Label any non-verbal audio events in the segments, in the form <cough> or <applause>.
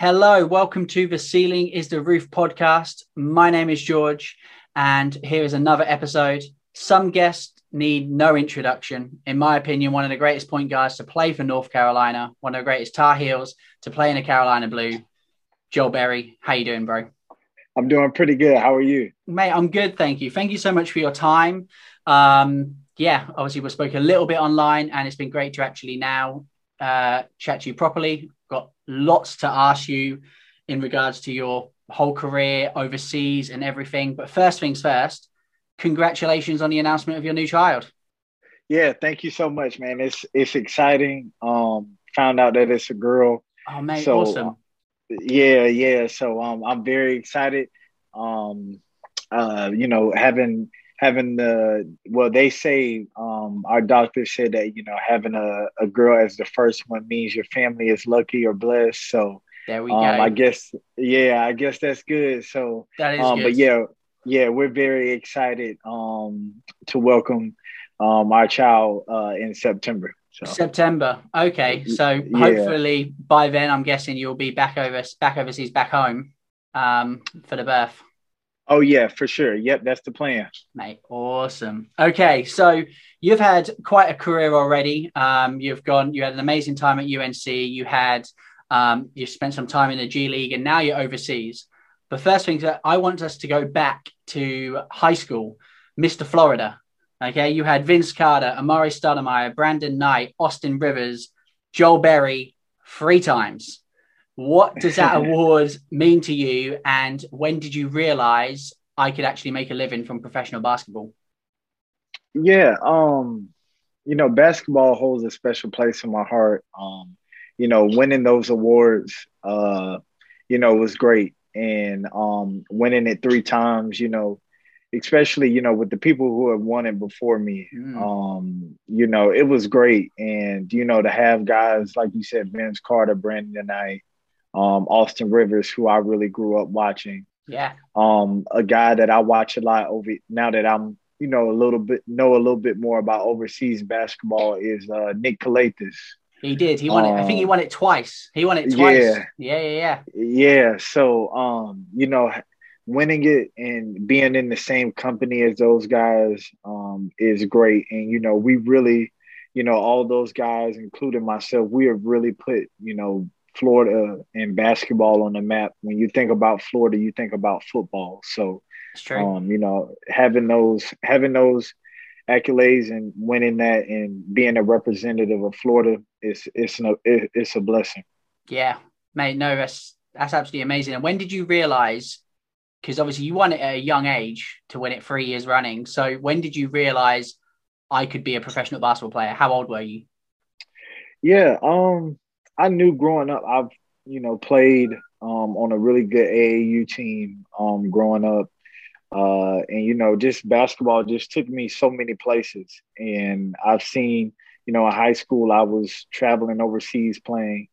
Hello, welcome to the Ceiling is the Roof podcast. My name is George, and here is another episode. Some guests need no introduction. In my opinion, one of the greatest point guards to play for North Carolina, one of the greatest Tar Heels to play in a Carolina Blue. Joel Berry, how you doing, bro? I'm doing pretty good. How are you? Mate, I'm good, thank you. Thank you so much for your time. Um, yeah, obviously we spoke a little bit online, and it's been great to actually now uh, chat to you properly. Lots to ask you in regards to your whole career overseas and everything. But first things first, congratulations on the announcement of your new child. Yeah, thank you so much, man. It's it's exciting. Um, found out that it's a girl. Oh, mate, so, awesome. Yeah, yeah. So um, I'm very excited. Um, uh, you know, having having the well, they say um, our doctor said that you know having a, a girl as the first one means your family is lucky or blessed. So there we um, go. I guess yeah, I guess that's good. So that is um, good. But yeah, yeah, we're very excited um to welcome um our child uh in September. So. September. Okay, so yeah. hopefully by then, I'm guessing you'll be back over back overseas, back home, um, for the birth. Oh yeah, for sure. Yep, that's the plan. Mate, awesome. Okay, so you've had quite a career already. Um, you've gone. You had an amazing time at UNC. You had. Um, you spent some time in the G League, and now you're overseas. But first things, I want us to go back to high school, Mr. Florida. Okay, you had Vince Carter, Amar'e Stoudemire, Brandon Knight, Austin Rivers, Joel Berry three times. What does that <laughs> award mean to you? And when did you realize I could actually make a living from professional basketball? Yeah, um, you know, basketball holds a special place in my heart. Um, you know, winning those awards, uh, you know, was great. And um, winning it three times, you know, especially, you know, with the people who have won it before me, mm. um, you know, it was great. And, you know, to have guys, like you said, Vince Carter, Brandon Knight, um, Austin Rivers, who I really grew up watching. Yeah. Um, a guy that I watch a lot over now that I'm, you know, a little bit know a little bit more about overseas basketball is uh, Nick Calathes. He did. He won um, it. I think he um, won it twice. He won it twice. Yeah. Yeah. Yeah. Yeah. Yeah. So, um, you know, winning it and being in the same company as those guys um, is great. And you know, we really, you know, all those guys, including myself, we have really put, you know, Florida and basketball on the map. When you think about Florida, you think about football. So, um, you know, having those having those accolades and winning that and being a representative of Florida is it's an, it's a blessing. Yeah, mate. No, that's that's absolutely amazing. And when did you realize? Because obviously you won it at a young age to win it three years running. So when did you realize I could be a professional basketball player? How old were you? Yeah, um, I knew growing up, I've you know played um, on a really good AAU team um, growing up, uh, and you know just basketball just took me so many places, and I've seen you know in high school I was traveling overseas playing,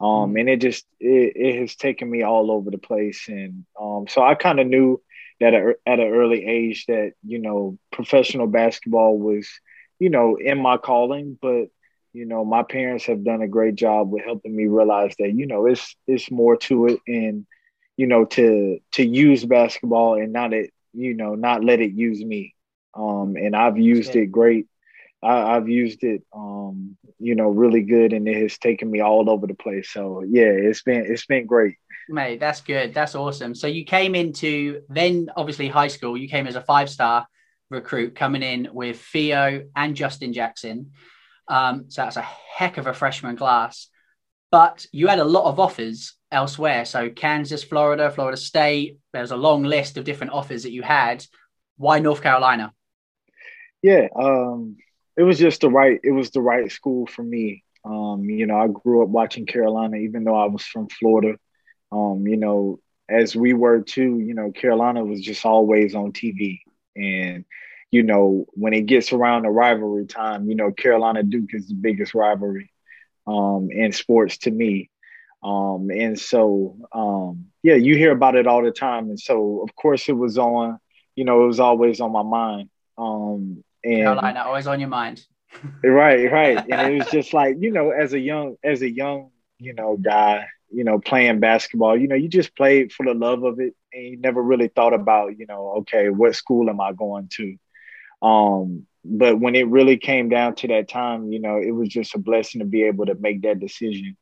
um, mm-hmm. and it just it, it, has taken me all over the place, and um, so I kind of knew that at an early age that you know professional basketball was you know in my calling, but you know my parents have done a great job with helping me realize that you know it's it's more to it and you know to to use basketball and not it you know not let it use me. Um and i've used it great. I, have used it um you know really good and it has taken me all over the place. So yeah it's been it's been great. Mate that's good. That's awesome. So you came into then obviously high school you came as a five star recruit coming in with theo and justin jackson um, so that's a heck of a freshman class. But you had a lot of offers elsewhere. So Kansas, Florida, Florida State. There's a long list of different offers that you had. Why North Carolina? Yeah, um, it was just the right. It was the right school for me. Um, you know, I grew up watching Carolina, even though I was from Florida. Um, you know, as we were too. You know, Carolina was just always on TV, and you know, when it gets around the rivalry time, you know, Carolina Duke is the biggest rivalry um, in sports to me. Um, and so, um, yeah, you hear about it all the time. And so, of course, it was on, you know, it was always on my mind. Um, and Carolina, always on your mind. <laughs> right, right. And it was just like, you know, as a young, as a young, you know, guy, you know, playing basketball, you know, you just played for the love of it and you never really thought about, you know, okay, what school am I going to? Um, but when it really came down to that time, you know, it was just a blessing to be able to make that decision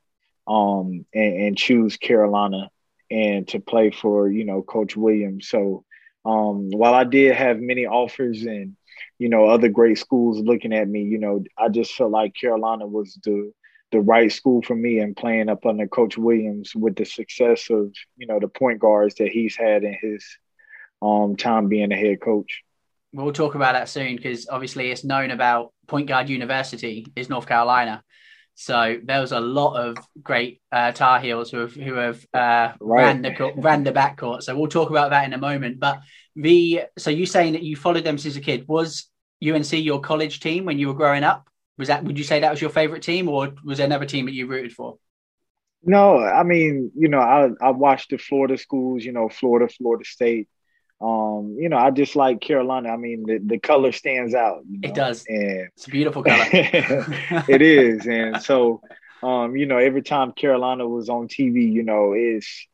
um, and, and choose Carolina and to play for, you know, Coach Williams. So um, while I did have many offers and, you know, other great schools looking at me, you know, I just felt like Carolina was the the right school for me and playing up under Coach Williams with the success of, you know, the point guards that he's had in his um, time being a head coach. We'll talk about that soon because obviously it's known about Point Guard University is North Carolina. So there was a lot of great uh, Tar Heels who have who have uh, right. ran the ran the backcourt. So we'll talk about that in a moment. But the so you saying that you followed them since a kid was UNC your college team when you were growing up? Was that would you say that was your favorite team, or was there another team that you rooted for? No, I mean, you know, I I watched the Florida schools, you know, Florida, Florida State. Um, you know, I just like Carolina. I mean, the, the color stands out. You know? It does. And it's a beautiful color. <laughs> it is. And so um, you know, every time Carolina was on TV, you know, it's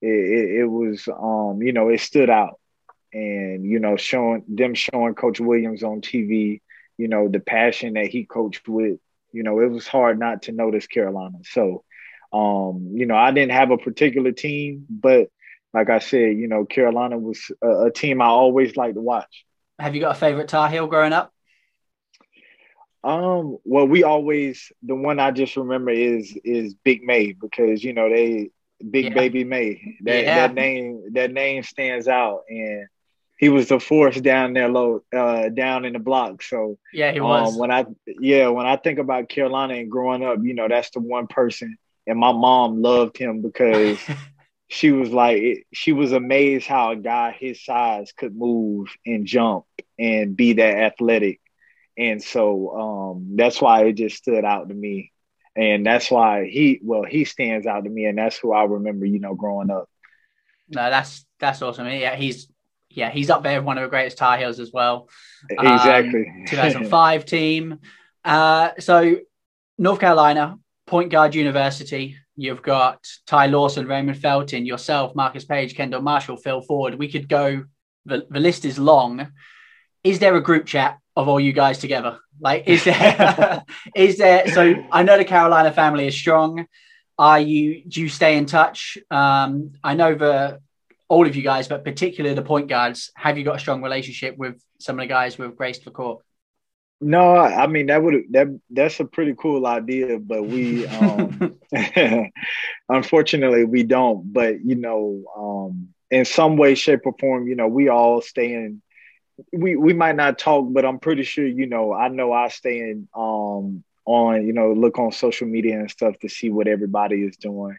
it, it, it was um, you know, it stood out. And, you know, showing them showing Coach Williams on TV, you know, the passion that he coached with, you know, it was hard not to notice Carolina. So, um, you know, I didn't have a particular team, but like I said, you know, Carolina was a, a team I always liked to watch. Have you got a favorite Tar Heel growing up? Um, well, we always the one I just remember is is Big May because you know they Big yeah. Baby May. That yeah. that name that name stands out and he was the force down there low uh, down in the block. So yeah, he was. Um, when I yeah, when I think about Carolina and growing up, you know, that's the one person. And my mom loved him because <laughs> she was like she was amazed how a guy his size could move and jump and be that athletic. And so um, that's why it just stood out to me. And that's why he well, he stands out to me and that's who I remember, you know, growing up. No, that's that's awesome. Yeah, he's yeah, he's up there, one of the greatest Tar Heels as well. Exactly. Um, 2005 <laughs> team. Uh, so North Carolina, Point Guard University. You've got Ty Lawson, Raymond Felton, yourself, Marcus Paige, Kendall Marshall, Phil Ford. We could go. The, the list is long. Is there a group chat of all you guys together? Like, is there? <laughs> is there? So I know the Carolina family is strong. Are you? Do you stay in touch? Um, I know the all of you guys, but particularly the point guards, have you got a strong relationship with some of the guys who have graced the court? No, I mean that would that that's a pretty cool idea, but we um <laughs> <laughs> unfortunately we don't. But you know, um in some way, shape, or form, you know, we all stay in we we might not talk, but I'm pretty sure, you know, I know I stay in um on, you know, look on social media and stuff to see what everybody is doing.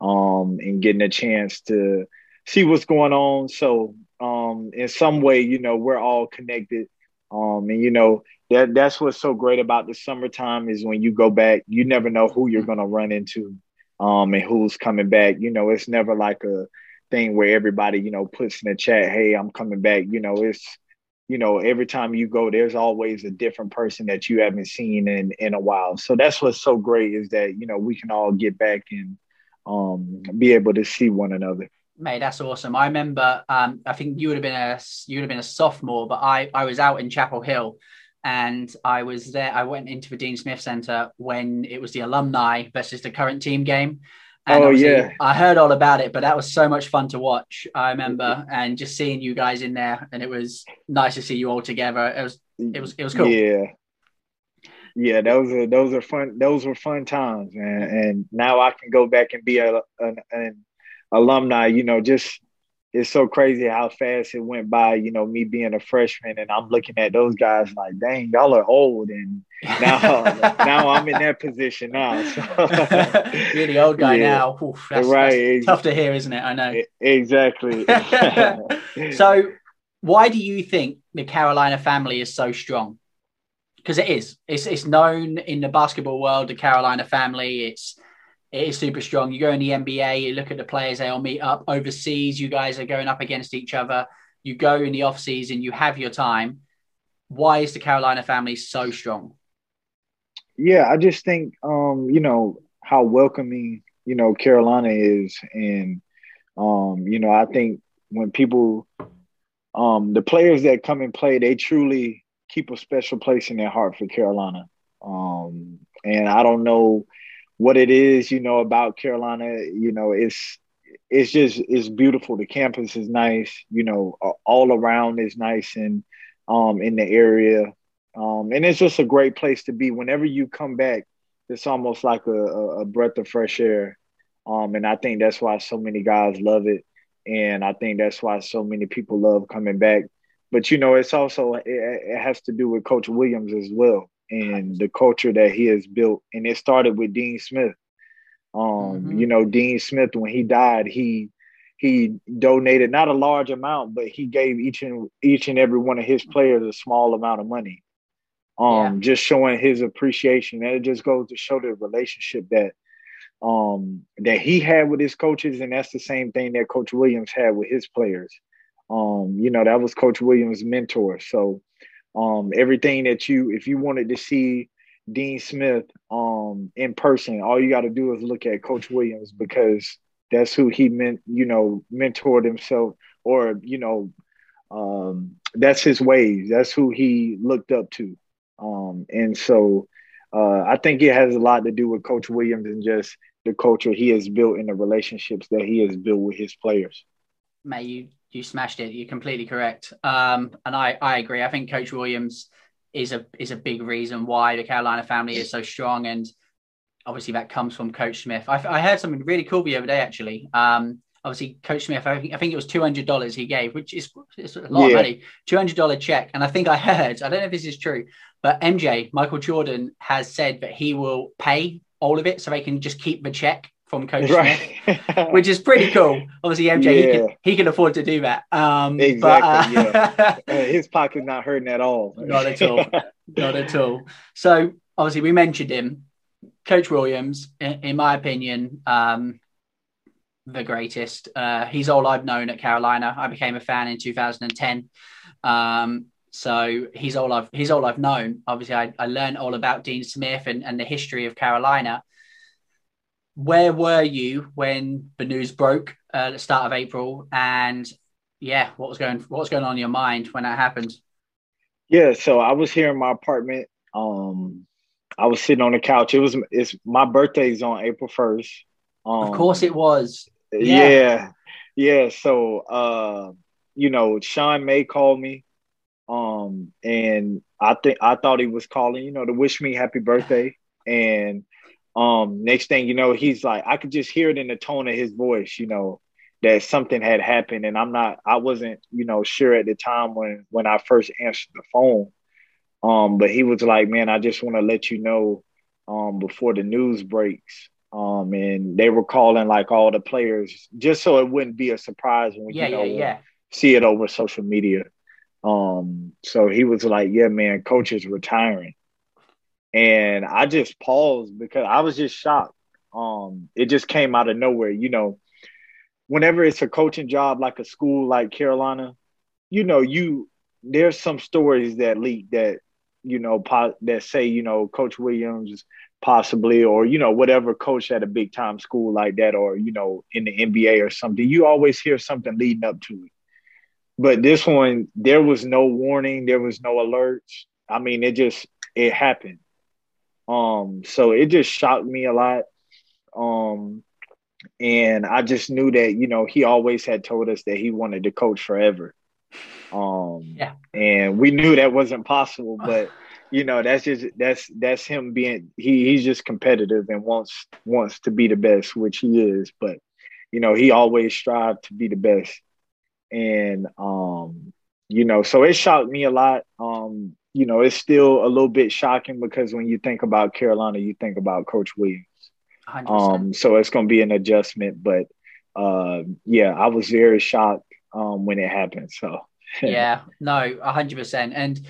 Um and getting a chance to see what's going on. So um, in some way, you know, we're all connected. Um, and you know that that's what's so great about the summertime is when you go back, you never know who you're gonna run into, um, and who's coming back. You know, it's never like a thing where everybody, you know, puts in the chat, "Hey, I'm coming back." You know, it's you know, every time you go, there's always a different person that you haven't seen in in a while. So that's what's so great is that you know we can all get back and um, be able to see one another. Mate, that's awesome. I remember, um, I think you would have been a you would have been a sophomore, but I I was out in Chapel Hill, and I was there. I went into the Dean Smith Center when it was the alumni versus the current team game. And oh yeah, I heard all about it, but that was so much fun to watch. I remember and just seeing you guys in there, and it was nice to see you all together. It was it was it was cool. Yeah, yeah, those are those are fun. Those were fun times, man. And now I can go back and be a an, an alumni, you know, just it's so crazy how fast it went by, you know, me being a freshman and I'm looking at those guys like, dang, y'all are old. And now <laughs> now I'm in that position now. <laughs> So. <laughs> You're the old guy yeah. now. Oof, that's, right. That's tough to hear, isn't it? I know. Exactly. so why do you think the Carolina family is so strong? Because it is. It's it's known in the basketball world, the Carolina family. It's it is super strong. You go in the NBA, you look at the players, they all meet up overseas. You guys are going up against each other. You go in the off season, you have your time. Why is the Carolina family so strong? Yeah, I just think, um, you know, how welcoming you know Carolina is, and um, you know I think when people, um, the players that come and play, they truly keep a special place in their heart for Carolina. Um, and I don't know what it is, you know, about Carolina. You know, it's it's just it's beautiful. The campus is nice. You know, all around is nice and um, in the area, um, and it's just a great place to be. Whenever you come back, it's almost like a, a breath of fresh air. Um, and I think that's why so many guys love it, and I think that's why so many people love coming back. But you know, it's also it, it has to do with Coach Williams as well and the culture that he has built. And it started with Dean Smith. Um, mm-hmm. you know, Dean Smith when he died, he he donated not a large amount, but he gave each and each and every one of his players a small amount of money. Um, yeah. just showing his appreciation. And it just goes to show the relationship that um that he had with his coaches, and that's the same thing that Coach Williams had with his players. Um, you know, that was Coach Williams' mentor. So um, everything that you, if you wanted to see Dean Smith um, in person, all you got to do is look at Coach Williams because that's who he meant, you know, mentored himself, or you know, um, that's his ways. That's who he looked up to, um, and so uh, I think it has a lot to do with Coach Williams and just the culture he has built and the relationships that he has built with his players. May you you smashed it. You're completely correct. Um, and I, I agree. I think Coach Williams is a is a big reason why the Carolina family is so strong, and obviously that comes from Coach Smith. I, I heard something really cool the other day actually. Um, obviously, Coach Smith, I think, I think it was two hundred dollars he gave, which is a lot yeah. of money. Two hundred dollar check, and I think I heard. I don't know if this is true, but MJ Michael Jordan has said that he will pay all of it so they can just keep the check from <laughs> Coach right. Smith, which is pretty cool. Obviously, MJ yeah. he, can, he can afford to do that. Um, exactly. But, uh, <laughs> yeah. His pocket's not hurting at all. not at all. Not at all. So obviously, we mentioned him, Coach Williams. In, in my opinion, um, the greatest. Uh, he's all I've known at Carolina. I became a fan in 2010. Um, so he's all I've he's all I've known. Obviously, I, I learned all about Dean Smith and, and the history of Carolina where were you when the news broke uh, at the start of April? And yeah, what was going what was going on in your mind when that happened? Yeah, so I was here in my apartment. Um, I was sitting on the couch. It was it's my birthday's on April first. Um, of course, it was. Yeah. yeah, yeah. So, uh, you know, Sean May called me, um, and I think I thought he was calling, you know, to wish me happy birthday, and um, next thing you know, he's like, I could just hear it in the tone of his voice, you know, that something had happened. And I'm not, I wasn't, you know, sure at the time when when I first answered the phone. Um, but he was like, Man, I just want to let you know um before the news breaks. Um, and they were calling like all the players just so it wouldn't be a surprise when yeah, you know yeah, yeah. see it over social media. Um, so he was like, Yeah, man, coach is retiring and I just paused because I was just shocked. Um, it just came out of nowhere. You know, whenever it's a coaching job like a school like Carolina, you know, you there's some stories that leak that you know po- that say you know Coach Williams possibly or you know whatever coach at a big time school like that or you know in the NBA or something. You always hear something leading up to it. But this one, there was no warning, there was no alerts. I mean, it just it happened um, so it just shocked me a lot. Um, and I just knew that, you know, he always had told us that he wanted to coach forever. Um, yeah. and we knew that wasn't possible, <laughs> but you know, that's just that's that's him being he he's just competitive and wants wants to be the best, which he is, but you know, he always strived to be the best. And um, you know, so it shocked me a lot. Um, you know, it's still a little bit shocking because when you think about Carolina, you think about Coach Williams. 100%. Um, so it's going to be an adjustment, but uh, yeah, I was very shocked um, when it happened. So <laughs> yeah, no, hundred percent, and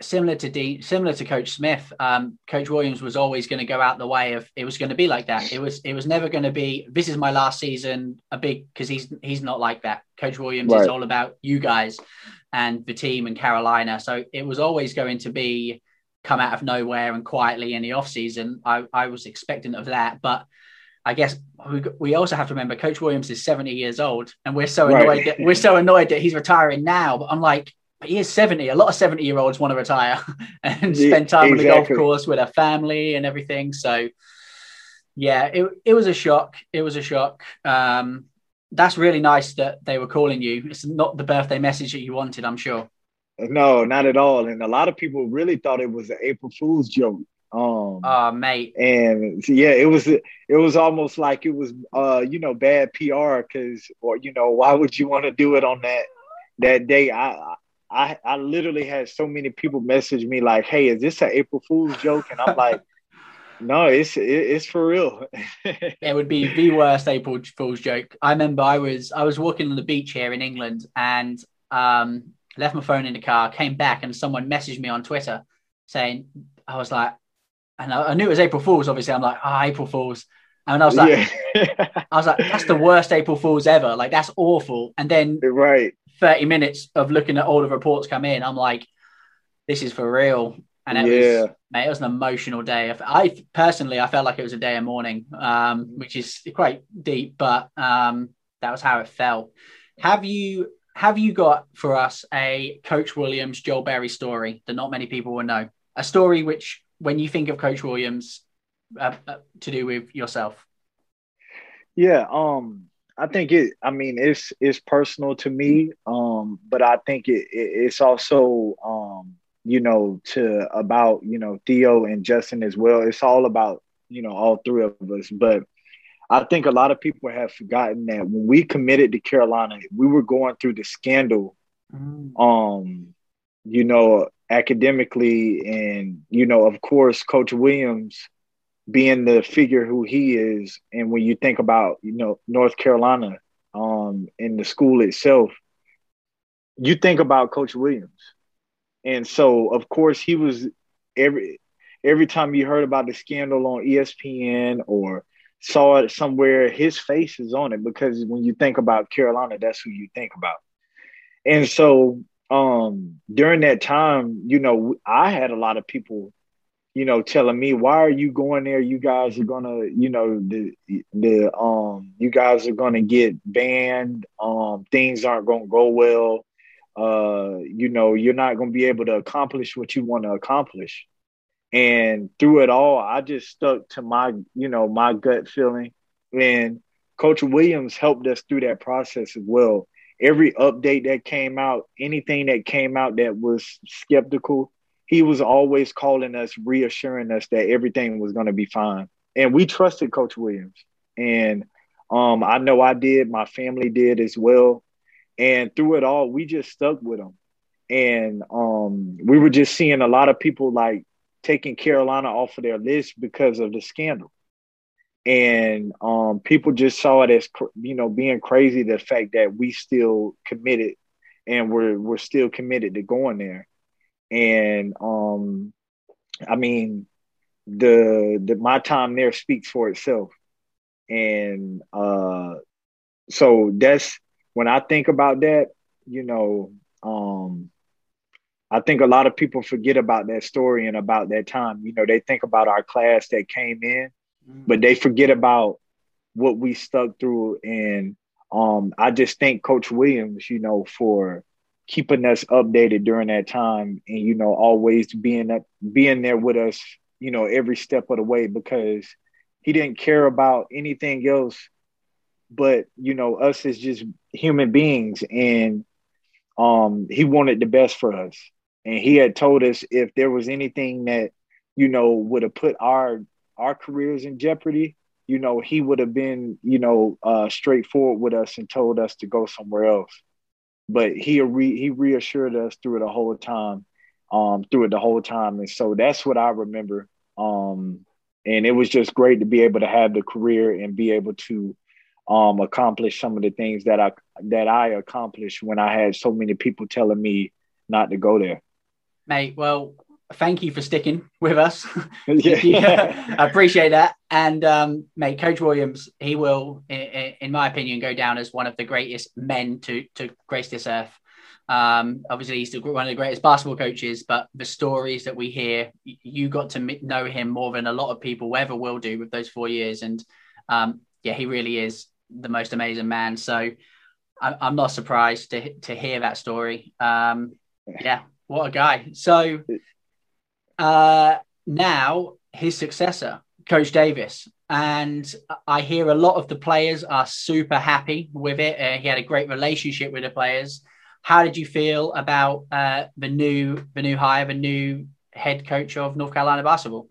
similar to D, similar to Coach Smith, um, Coach Williams was always going to go out the way of it was going to be like that. It was it was never going to be this is my last season a big because he's he's not like that. Coach Williams right. is all about you guys and the team and Carolina. So it was always going to be come out of nowhere and quietly in the off season. I, I was expectant of that, but I guess we, we also have to remember Coach Williams is 70 years old, and we're so annoyed right. that we're so annoyed that he's retiring now. But I'm like, but he is 70. A lot of 70 year olds want to retire <laughs> and spend time exactly. on the golf course with their family and everything. So, yeah, it, it was a shock. It was a shock. Um, that's really nice that they were calling you. It's not the birthday message that you wanted, I'm sure. No, not at all. And a lot of people really thought it was an April Fool's joke. Um, oh, mate. And yeah, it was it was almost like it was uh, you know, bad PR because or you know, why would you want to do it on that that day? I I I literally had so many people message me like, "Hey, is this an April Fool's joke?" And I'm like, "No, it's it's for real." <laughs> it would be the worst April Fool's joke. I remember I was I was walking on the beach here in England and um, left my phone in the car, came back, and someone messaged me on Twitter saying, "I was like." And I, I knew it was April Fool's. Obviously, I'm like, "Ah, oh, April Fool's," and I was like, yeah. "I was like, that's the worst April Fool's ever. Like, that's awful." And then, right, 30 minutes of looking at all the reports come in, I'm like, this is for real. And it yeah. was, mate, it was an emotional day. I personally, I felt like it was a day of mourning, um, which is quite deep, but um, that was how it felt. Have you have you got for us a Coach Williams, Joel Berry story that not many people will know? A story which, when you think of Coach Williams, uh, uh, to do with yourself. Yeah, um, I think it. I mean, it's it's personal to me, um, but I think it, it it's also, um, you know, to about you know Theo and Justin as well. It's all about you know all three of us, but I think a lot of people have forgotten that when we committed to Carolina, we were going through the scandal, mm. um, you know, academically, and you know, of course, Coach Williams being the figure who he is, and when you think about you know North Carolina, um, in the school itself, you think about Coach Williams, and so of course he was every every time you heard about the scandal on ESPN or saw it somewhere, his face is on it because when you think about Carolina, that's who you think about. And so um during that time, you know, I had a lot of people you know, telling me, why are you going there? You guys are gonna, you know, the the um you guys are gonna get banned, um, things aren't gonna go well. Uh, you know, you're not gonna be able to accomplish what you want to accomplish. And through it all, I just stuck to my, you know, my gut feeling. And Coach Williams helped us through that process as well. Every update that came out, anything that came out that was skeptical, he was always calling us, reassuring us that everything was going to be fine. And we trusted Coach Williams. And um, I know I did, my family did as well. And through it all, we just stuck with them. And um, we were just seeing a lot of people like taking Carolina off of their list because of the scandal. And um, people just saw it as, you know, being crazy the fact that we still committed and we're, we're still committed to going there and um, I mean, the the my time there speaks for itself, and uh, so that's when I think about that. You know, um, I think a lot of people forget about that story and about that time. You know, they think about our class that came in, mm-hmm. but they forget about what we stuck through. And um, I just thank Coach Williams, you know, for keeping us updated during that time and you know always being up being there with us you know every step of the way because he didn't care about anything else but you know us as just human beings and um he wanted the best for us and he had told us if there was anything that you know would have put our our careers in jeopardy you know he would have been you know uh straightforward with us and told us to go somewhere else but he re, he reassured us through it the whole time, um, through it the whole time, and so that's what I remember. Um, and it was just great to be able to have the career and be able to um, accomplish some of the things that I that I accomplished when I had so many people telling me not to go there. Mate, well, thank you for sticking with us. <laughs> <laughs> yeah. I appreciate that. And um, mate, Coach Williams, he will, in, my opinion, go down as one of the greatest men to to grace this earth. Um, obviously, he's one of the greatest basketball coaches, but the stories that we hear, you got to know him more than a lot of people ever will do with those four years. And Um, yeah, he really is the most amazing man. So I, am not surprised to to hear that story. Um, yeah, what a guy. So uh, now his successor, Coach Davis, and I hear a lot of the players are super happy with it. Uh, he had a great relationship with the players. How did you feel about uh, the new the new hire, the new head coach of North Carolina basketball?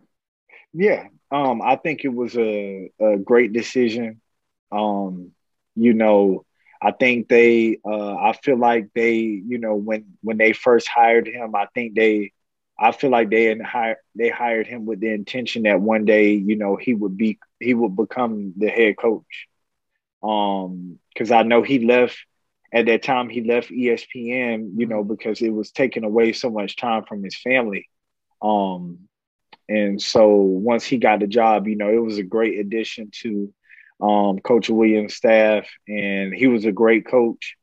Yeah, um, I think it was a, a great decision. Um, you know, I think they, uh, I feel like they, you know, when when they first hired him, I think they, I feel like they hired they hired him with the intention that one day, you know, he would be he would become the head coach. Um, because I know he left at that time he left ESPN, you know, because it was taking away so much time from his family. Um, and so once he got the job, you know, it was a great addition to um, Coach Williams' staff, and he was a great coach,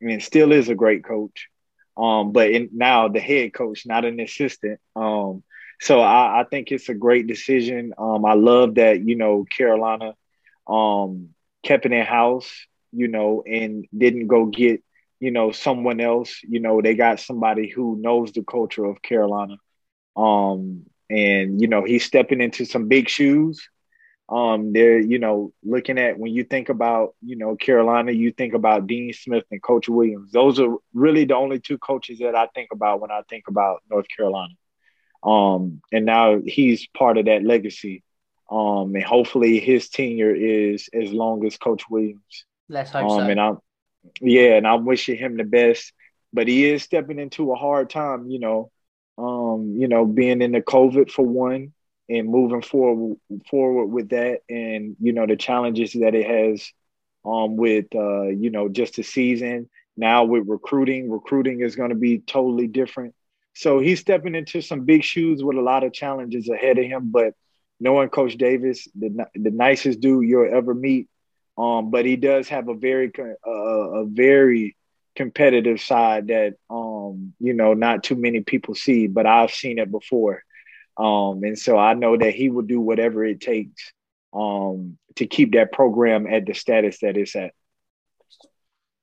and still is a great coach. Um, but in, now the head coach, not an assistant. Um, so I, I, think it's a great decision. Um, I love that you know Carolina um, kept it in house, you know, and didn't go get you know someone else. You know, they got somebody who knows the culture of Carolina, um, and you know he's stepping into some big shoes um, they're, you know, looking at when you think about, you know, Carolina, you think about Dean Smith and Coach Williams. Those are really the only two coaches that I think about when I think about North Carolina. Um, and now he's part of that legacy. Um, and hopefully his tenure is as long as Coach Williams. Let's hope um, so. And I'm, yeah, and I'm wishing him the best. But he is stepping into a hard time, you know. Um, you know, being in the COVID for one, and moving forward forward with that and you know the challenges that it has um with uh you know just the season. Now with recruiting recruiting is going to be totally different. So he's stepping into some big shoes with a lot of challenges ahead of him but knowing coach davis the, the nicest dude you'll ever meet um but he does have a very uh, a very competitive side that um you know not too many people see but i've seen it before um, and so I know that he will do whatever it takes um, to keep that program at the status that it's at.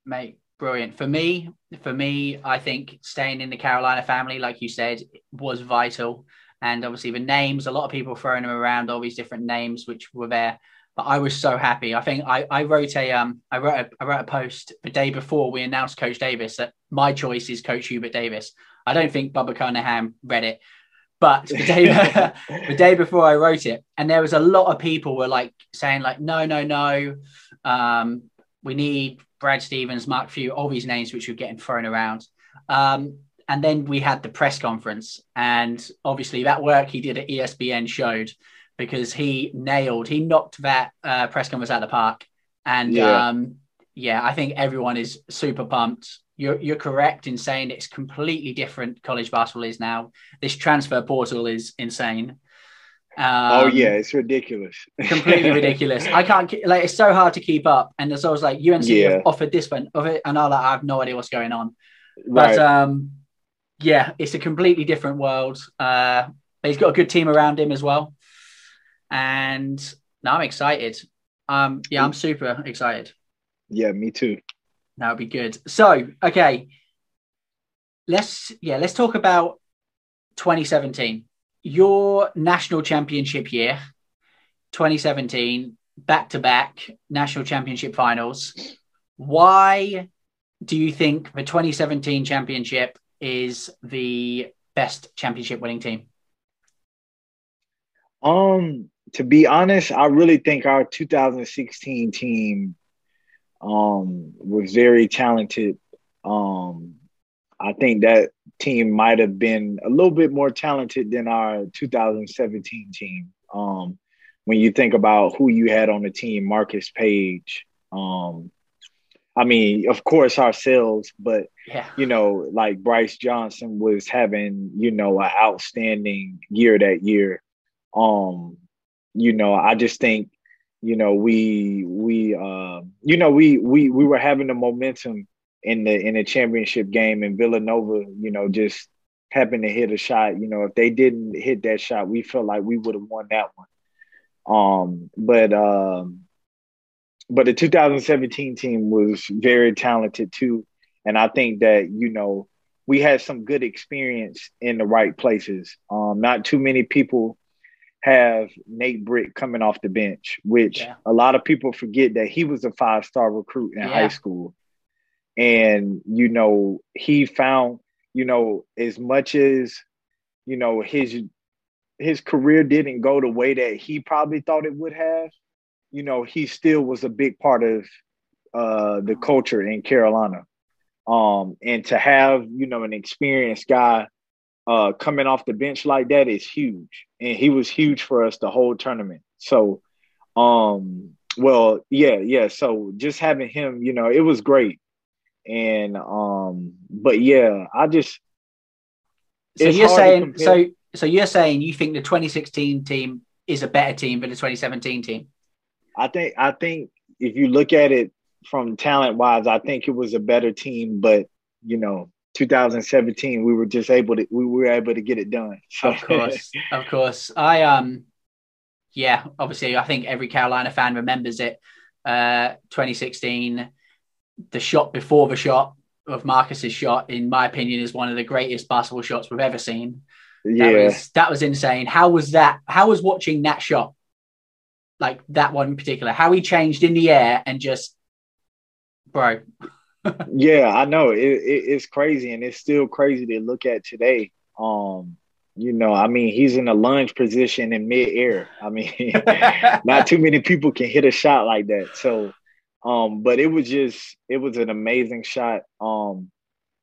Mate, brilliant. For me, for me, I think staying in the Carolina family, like you said, was vital. And obviously the names, a lot of people throwing them around, all these different names which were there. But I was so happy. I think I, I wrote a um I wrote a, I wrote a post the day before we announced Coach Davis that my choice is Coach Hubert Davis. I don't think Bubba Cunningham read it, but the day, <laughs> the day before I wrote it, and there was a lot of people were like saying like, no, no, no, um, we need Brad Stevens, Mark Few, all these names which were getting thrown around. Um, and then we had the press conference, and obviously that work he did at ESPN showed because he nailed, he knocked that uh, press conference out of the park. And yeah. Um, yeah, I think everyone is super pumped you're you're correct in saying it's completely different. College basketball is now. This transfer portal is insane. Um, oh yeah, it's ridiculous. completely ridiculous. I can't like it's so hard to keep up. And there's always like UNC yeah. offered this one of it, and all that. I have no idea what's going on. Right. But um, yeah, it's a completely different world. Uh, but he's got a good team around him as well. And now I'm excited. Um, yeah, I'm super excited. Yeah, me too. That would be good. So, okay, let's yeah, let's talk about 2017. Your national championship year, 2017, back to back national championship finals. Why do you think the 2017 championship is the best championship winning team? Um, to be honest, I really think our 2016 team um, was very talented. Um, I think that team might have been a little bit more talented than our 2017 team. Um, when you think about who you had on the team, Marcus Paige. Um, I mean, of course, ourselves, but yeah. you know, like Brice Johnson was having, you know, an outstanding year that year. Um, you know, I just think you know we we uh, you know we we we were having the momentum in the in the championship game and Villanova you know just happened to hit a shot you know if they didn't hit that shot we felt like we would have won that one um but um but the 2017 team was very talented too. And I think that, you know, we had some good experience in the right places. Um, not too many people have Nate Britt coming off the bench, which yeah. a lot of people forget that he was a five star recruit in yeah. high school. And, you know, he found, you know, as much as, you know, his his career didn't go the way that he probably thought it would have, you know, he still was a big part of uh, the culture in Carolina. Um, and to have, you know, an experienced guy uh, coming off the bench like that is huge. And he was huge for us the whole tournament. So, um, well, yeah, yeah. So just having him, you know, it was great. And um, but yeah, I just so you're saying so so you're saying you think the 2016 team is a better team than the 2017 team? I think I think if you look at it from talent wise, I think it was a better team, but you know, 2017 we were just able to we were able to get it done. So. Of course, <laughs> of course. I um yeah, obviously I think every Carolina fan remembers it. Uh 2016 the shot before the shot of Marcus's shot in my opinion is one of the greatest basketball shots we've ever seen. Yeah. That was that was insane. How was that? How was watching that shot? Like that one in particular, how he changed in the air and just bro. Yeah, I know it, it, it's crazy, and it's still crazy to look at today. Um, you know, I mean, he's in a lunge position in midair. I mean, <laughs> not too many people can hit a shot like that. So, um, but it was just, it was an amazing shot. Um,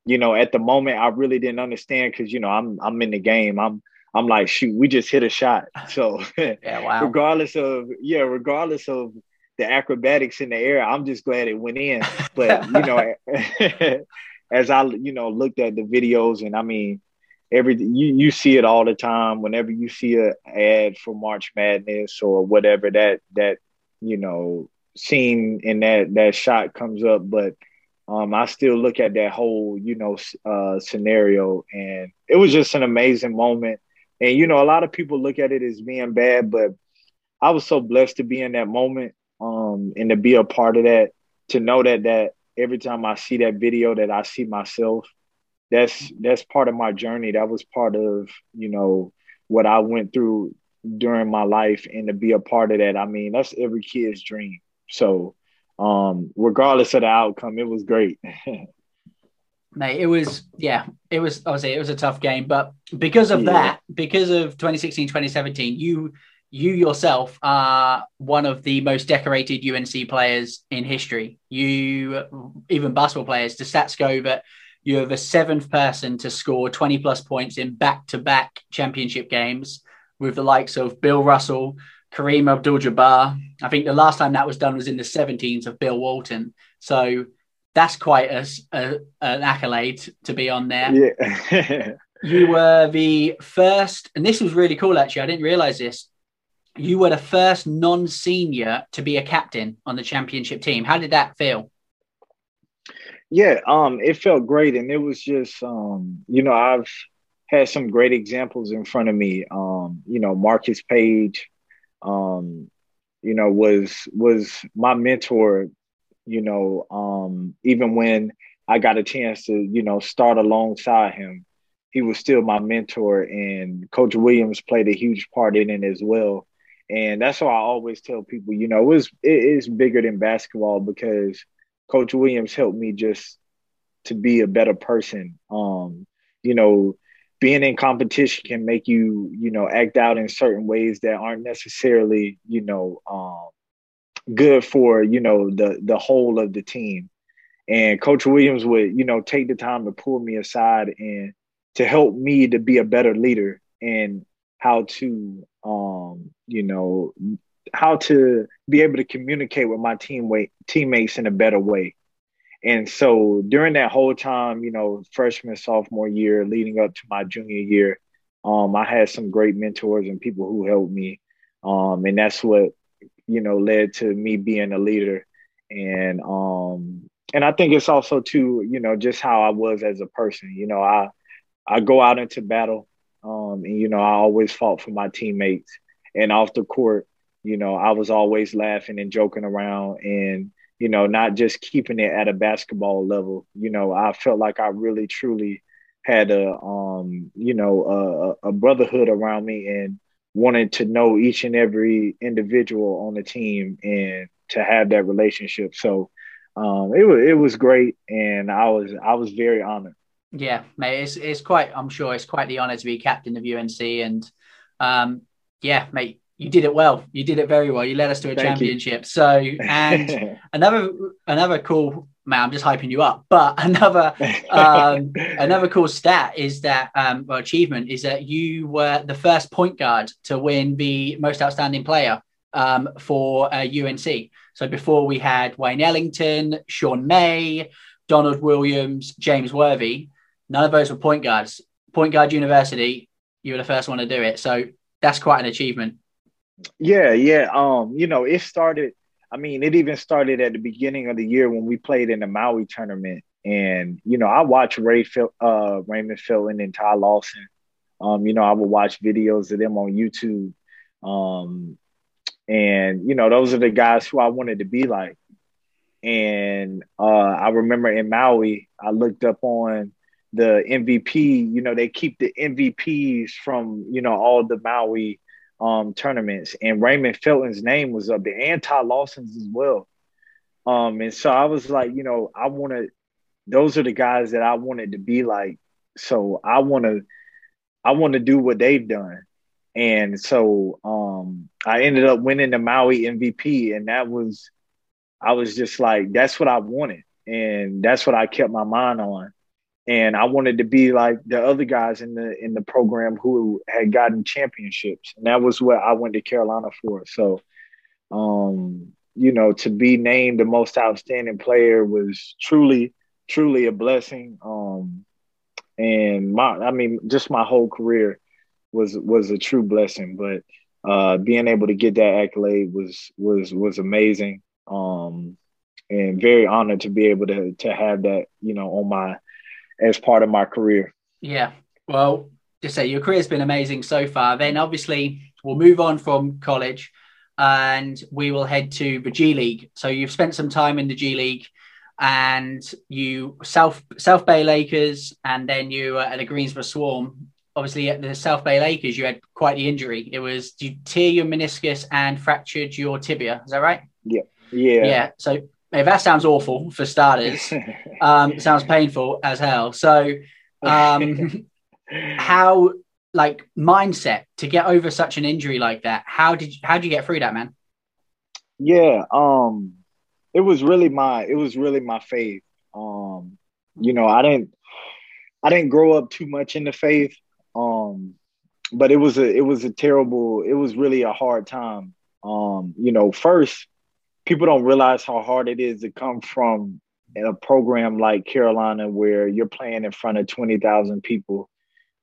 you know, at the moment, I really didn't understand because you know, I'm I'm in the game. I'm I'm like, shoot, we just hit a shot. So, <laughs> yeah, wow. regardless of yeah, regardless of the acrobatics in the air. I'm just glad it went in. <laughs> But you know, <laughs> as I you know looked at the videos, and I mean, every you you see it all the time. Whenever you see a ad for March Madness or whatever, that that you know scene in that that shot comes up. But um, I still look at that whole you know uh, scenario, and it was just an amazing moment. And you know, a lot of people look at it as being bad, but I was so blessed to be in that moment um, and to be a part of that, to know that that every time I see that video, that I see myself. That's that's part of my journey. That was part of you know what I went through during my life, and to be a part of that. I mean, that's every kid's dream. So, um, regardless of the outcome, it was great. <laughs> Mate, it was yeah, it was obviously it was a tough game, but because of yeah. that, because of 2016, 2017, you you yourself are one of the most decorated UNC players in history. You, even basketball players, the stats go that you're the seventh person to score 20 plus points in back to back championship games with the likes of Bill Russell, Kareem Abdul Jabbar. I think the last time that was done was in the 17s of Bill Walton. So that's quite a, a an accolade to be on there. Yeah. <laughs> you were the first, and this was really cool actually. I didn't realize this you were the first non-senior to be a captain on the championship team. How did that feel? Yeah, um, it felt great, and it was just, um, you know, I've had some great examples in front of me. Um, you know, Marcus Paige, um, you know, was was my mentor. You know, um, even when I got a chance to, you know, start alongside him, he was still my mentor, and Coach Williams played a huge part in it as well. And that's why I always tell people, you know, it was it is bigger than basketball because Coach Williams helped me just to be a better person. Um, you know, being in competition can make you, you know, act out in certain ways that aren't necessarily, you know, um, good for, you know, the the whole of the team. And Coach Williams would, you know, take the time to pull me aside and to help me to be a better leader and how to um, you know, how to be able to communicate with my team teammates in a better way. And so during that whole time, you know, freshman, sophomore year, leading up to my junior year, um, I had some great mentors and people who helped me. Um, and that's what, you know, led to me being a leader. And um, and I think it's also too, you know, just how I was as a person. You know, I I go out into battle um, and you know, I always fought for my teammates. And off the court, you know, I was always laughing and joking around and, you know, not just keeping it at a basketball level. You know, I felt like I really truly had a, um, you know, a, a brotherhood around me and wanted to know each and every individual on the team and to have that relationship. So um, it was it was great, and I was I was very honored. Yeah, mate, it's it's quite. I'm sure it's quite the honor to be captain of UNC, and um, yeah, mate, you did it well. You did it very well. You led us to a Thank championship. You. So, and <laughs> another another cool man, I'm just hyping you up. But <laughs> another um, another cool stat is that um, well, achievement is that you were the first point guard to win the most outstanding player um, for uh, UNC. So before we had Wayne Ellington, Sean May, Donald Williams, James Worthy. None of those were point guards. Point guard university, you were the first one to do it. So that's quite an achievement. Yeah, yeah. Um, you know, it started. I mean, it even started at the beginning of the year when we played in the Maui tournament, and you know, I watched Ray, uh, Raymond Felton and Ty Lawson. Um, you know, I would watch videos of them on YouTube. Um, and you know, those are the guys who I wanted to be like. And uh, I remember in Maui, I looked up on the MVP. You know, they keep the MVPs from you know all the Maui um, tournaments, and Raymond Felton's name was up there, and Ty Lawson's as well. Um, and so I was like, you know, I want to. Those are the guys that I wanted to be like. So I want to, I want to do what they've done. And so um, I ended up winning the Maui MVP, and that was, I was just like, that's what I wanted, and that's what I kept my mind on and I wanted to be like the other guys in the in the program who had gotten championships, and that was what I went to Carolina for. So, um, you know, to be named the most outstanding player was truly, truly a blessing. Um, and my, I mean, just my whole career was was a true blessing. But uh, being able to get that accolade was was was amazing. Um, and very honored to be able to to have that, you know, on my as part of my career. Yeah. Well, to say your career's been amazing so far. Then obviously we'll move on from college and we will head to the G League. So you've spent some time in the G League and you South South Bay Lakers and then you were at the Greensboro Swarm. Obviously at the South Bay Lakers you had quite the injury. It was you tear your meniscus and fractured your tibia. Is that right? Yeah. Yeah. Yeah. So that sounds awful for starters. <laughs> um, sounds painful as hell. So, um, <laughs> how like mindset to get over such an injury like that? How did you, how did you get through that, man? Yeah, um, it was really my it was really my faith. Um, you know, I didn't I didn't grow up too much in the faith. Um, but it was a it was a terrible it was really a hard time. Um, you know, first people don't realize how hard it is to come from a program like Carolina where you're playing in front of 20,000 people.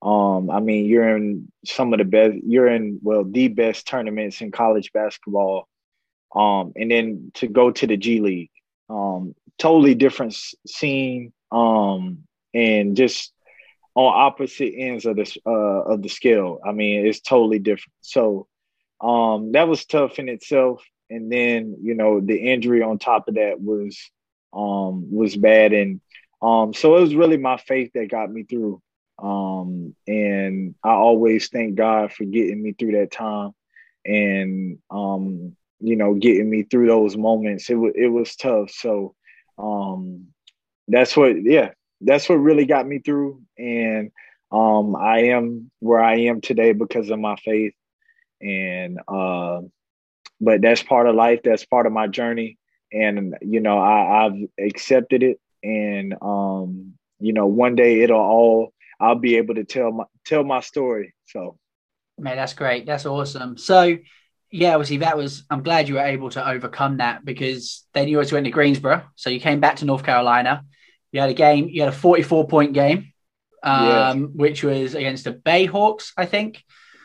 Um, I mean, you're in some of the best, you're in, well, the best tournaments in college basketball. Um, and then to go to the G League, um, totally different scene, um, and just on opposite ends of the, uh, of the scale. I mean, it's totally different. So, um, that was tough in itself and then you know the injury on top of that was um was bad. And um so it was really my faith that got me through. Um and I always thank God for getting me through that time and um you know getting me through those moments. It was it was tough. So um that's what yeah that's what really got me through. And um I am where I am today because of my faith. And uh but that's part of life. That's part of my journey, and you know I, I've accepted it. And um, you know, one day it'll all I'll be able to tell my tell my story. So, man, that's great. That's awesome. So, yeah, obviously that was. I'm glad you were able to overcome that because then you also went to Greensboro. So you came back to North Carolina. You had a game. You had a 44 point game, um, yes. which was against the Bayhawks, I think.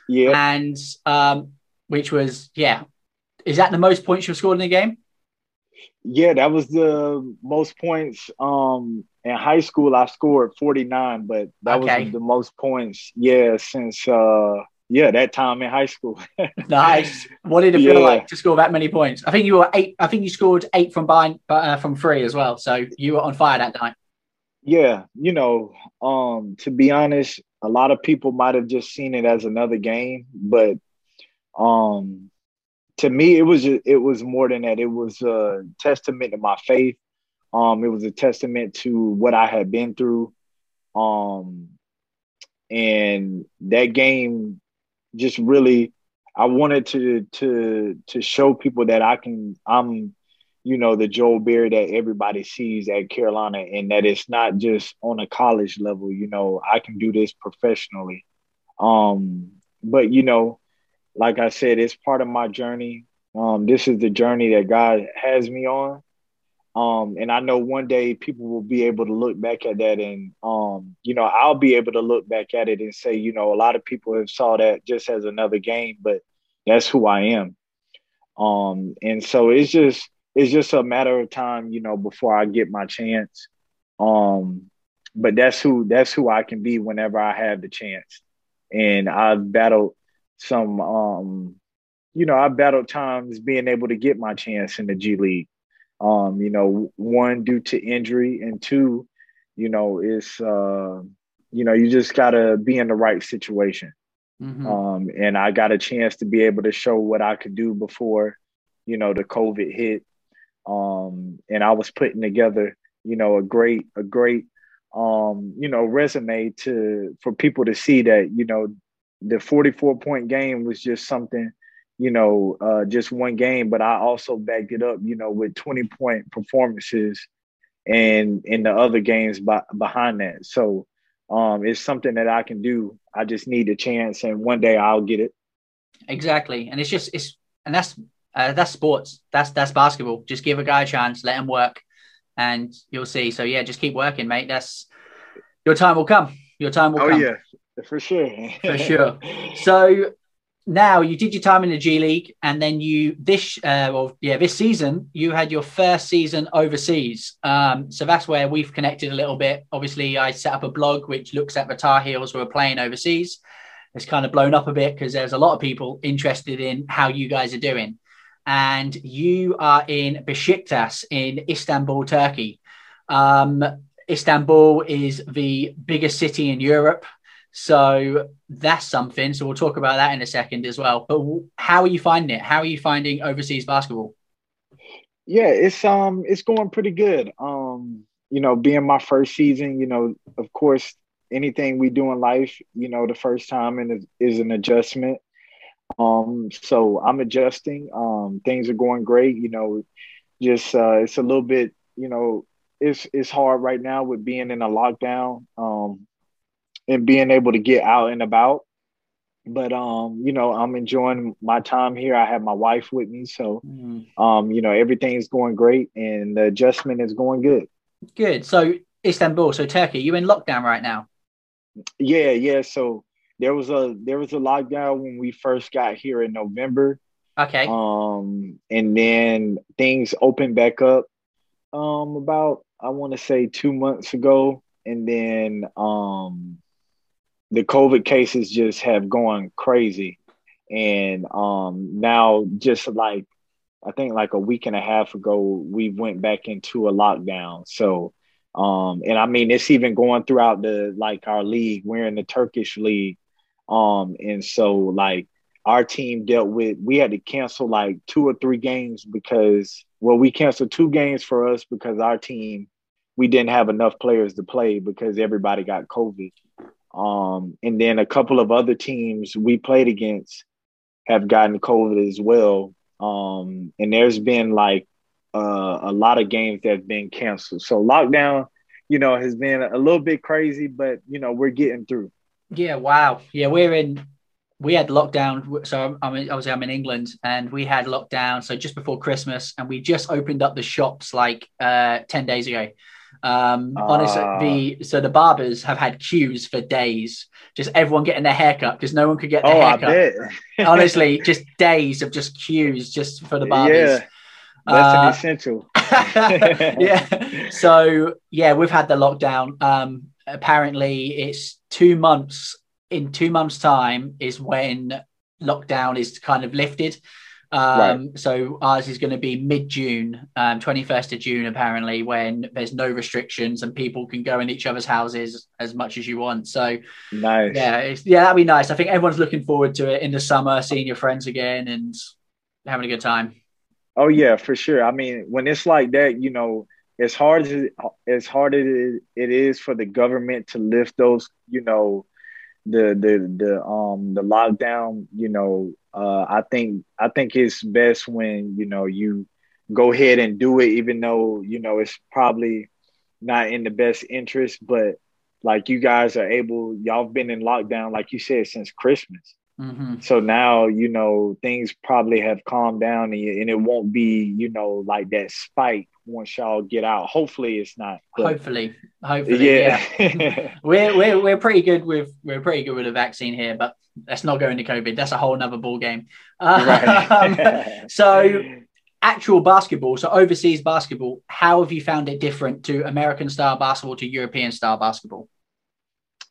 Yeah. And um, which was yeah is that the most points you've scored in a game? Yeah, that was the most points. Um, in high school, I scored 49, but that okay. was the most points. Yeah, since uh, yeah, that time in high school. <laughs> nice. What did it feel yeah. like to score that many points? I think you were eight. I think you scored eight from behind, uh, from three as well. So you were on fire that night. Yeah, you know, um, to be honest, a lot of people might have just seen it as another game, but um, to me, it was it was more than that. It was a testament to my faith. Um, it was a testament to what I had been through. Um, and that game just really I wanted to to to show people that I can I'm you know the Joel Berry that everybody sees at Carolina and that it's not just on a college level you know I can do this professionally um but you know like I said it's part of my journey um this is the journey that God has me on um, and I know one day people will be able to look back at that and, um, you know, I'll be able to look back at it and say, you know, a lot of people have saw that just as another game, but that's who I am. Um, and so it's just, it's just a matter of time, you know, before I get my chance. Um, but that's who, that's who I can be whenever I have the chance. And I've battled some, um, you know, I've battled times being able to get my chance in the G League. Um, you know, one due to injury, and two, you know, it's uh, you know, you just gotta be in the right situation. Mm-hmm. Um, and I got a chance to be able to show what I could do before, you know, the COVID hit. Um, and I was putting together, you know, a great, a great, um, you know, resume to for people to see that, you know, the 44 point game was just something you know, uh, just one game, but I also backed it up, you know, with 20 point performances and in the other games by, behind that. So um, it's something that I can do. I just need a chance, and one day I'll get it. Exactly, and it's just it's and that's uh, that's sports. That's that's basketball. Just give a guy a chance, let him work, and you'll see. So yeah, just keep working, mate. That's your time will come. Your time will come. oh, come. yeah, for sure. for sure. So now you did your time in the G League, and then you this uh, well yeah this season you had your first season overseas. Um, so that's where we've connected a little bit. Obviously, I set up a blog which looks at the Tar Heels who are playing overseas. It's kind of blown up a bit because there's a lot of people interested in how you guys are doing, and you are in Besiktas in Istanbul, Turkey. Um, Istanbul is the biggest city in Europe. So that's something. So we'll talk about that in a second as well. But how are you finding it? How are you finding overseas basketball? Yeah, it's um it's going pretty good. Um, you know, being my first season, you know, of course, anything we do in life, you know, the first time and is an adjustment. Um, so I'm adjusting. Um, things are going great. You know, just uh, it's a little bit, you know, it's it's hard right now with being in a lockdown. Um, and being able to get out and about. But um, you know, I'm enjoying my time here. I have my wife with me, so mm. um, you know, everything's going great and the adjustment is going good. Good. So Istanbul, so Turkey, you in lockdown right now? Yeah, yeah. So there was a there was a lockdown when we first got here in November. Okay. Um, and then things opened back up um about I want to say two months ago, and then um the COVID cases just have gone crazy. And um, now, just like I think like a week and a half ago, we went back into a lockdown. So, um, and I mean, it's even going throughout the like our league. We're in the Turkish league, um, and so like our team dealt with we had to cancel like two or three games because well, we canceled two games for us because our team we didn't have enough players to play because everybody got COVID. Um, and then a couple of other teams we played against have gotten COVID as well. Um, and there's been like uh, a lot of games that have been canceled. So lockdown, you know, has been a little bit crazy, but you know, we're getting through. Yeah. Wow. Yeah, we're in. We had lockdown. So I'm obviously I'm in England, and we had lockdown. So just before Christmas, and we just opened up the shops like uh, ten days ago. Um, uh, honestly, the ah. so the barbers have had queues for days, just everyone getting their haircut because no one could get their oh, haircut. honestly, <laughs> just days of just queues just for the barbers. Yeah. That's uh, an essential. <laughs> <laughs> yeah. So yeah, we've had the lockdown. Um, apparently, it's two months in two months' time is when lockdown is kind of lifted. Um, right. So ours is going to be mid June, um, 21st of June, apparently, when there's no restrictions and people can go in each other's houses as much as you want. So, nice. Yeah, yeah, that'd be nice. I think everyone's looking forward to it in the summer, seeing your friends again and having a good time. Oh yeah, for sure. I mean, when it's like that, you know, as hard as as hard as it is for the government to lift those, you know, the the the um the lockdown, you know, uh, I think I think it's best when you know you go ahead and do it, even though you know it's probably not in the best interest. But like you guys are able, y'all have been in lockdown, like you said, since Christmas. Mm-hmm. So now you know things probably have calmed down, and, and, it won't be you know like that spike once y'all get out. Hopefully, it's not. Hopefully, hopefully, yeah. yeah. <laughs> we're we're we're pretty good with we're pretty good with a vaccine here, but let's not go into COVID. That's a whole nother ball game. Right. um, <laughs> so, actual basketball, so overseas basketball, how have you found it different to American style basketball to European style basketball?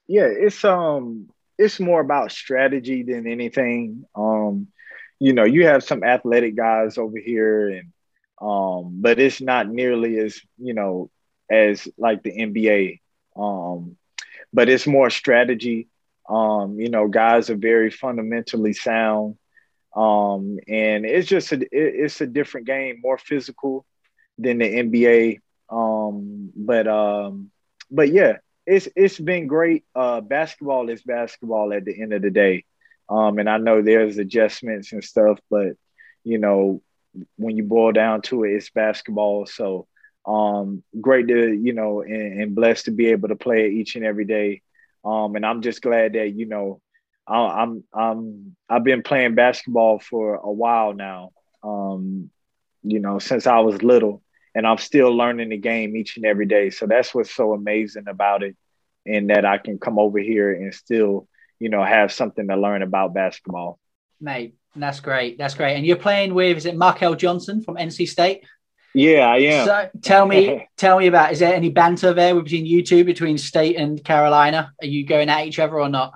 Yeah, it's um, it's more about strategy than anything. Um, you know, you have some athletic guys over here, and um, but it's not nearly as you know as like the NBA. Um, but it's more strategy um, you know, guys are very fundamentally sound. Um, and it's just a, it, it's a different game, more physical than the NBA. Um, but um, but yeah, it's it's been great. Uh, basketball is basketball at the end of the day. Um, and I know there's adjustments and stuff, but you know, when you boil down to it, it's basketball. So um, great to you know, and, and blessed to be able to play it each and every day. Um, and I'm just glad that you know I, am I'm I've been playing basketball for a while now. Um, you know, since I was little, and I'm still learning the game each and every day. So that's what's so amazing about it, and that I can come over here and still, you know, have something to learn about basketball. Mate, that's great. That's great. And you're playing with is it Markell Johnson from NC State? Yeah, I am. So tell me, <laughs> tell me about. Is there any banter there between you two, between State and Carolina? Are you going at each other or not?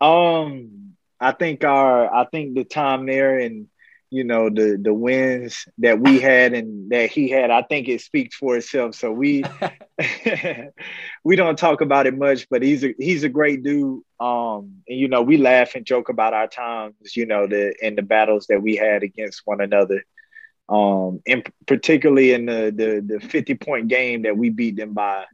Um, I think our, I think the time there and you know the the wins that we had and that he had, I think it speaks for itself. So we <laughs> we don't talk about it much, but he's a he's a great dude. Um, and you know we laugh and joke about our times, you know, the and the battles that we had against one another um, and particularly in the, the the 50 point game that we beat them by.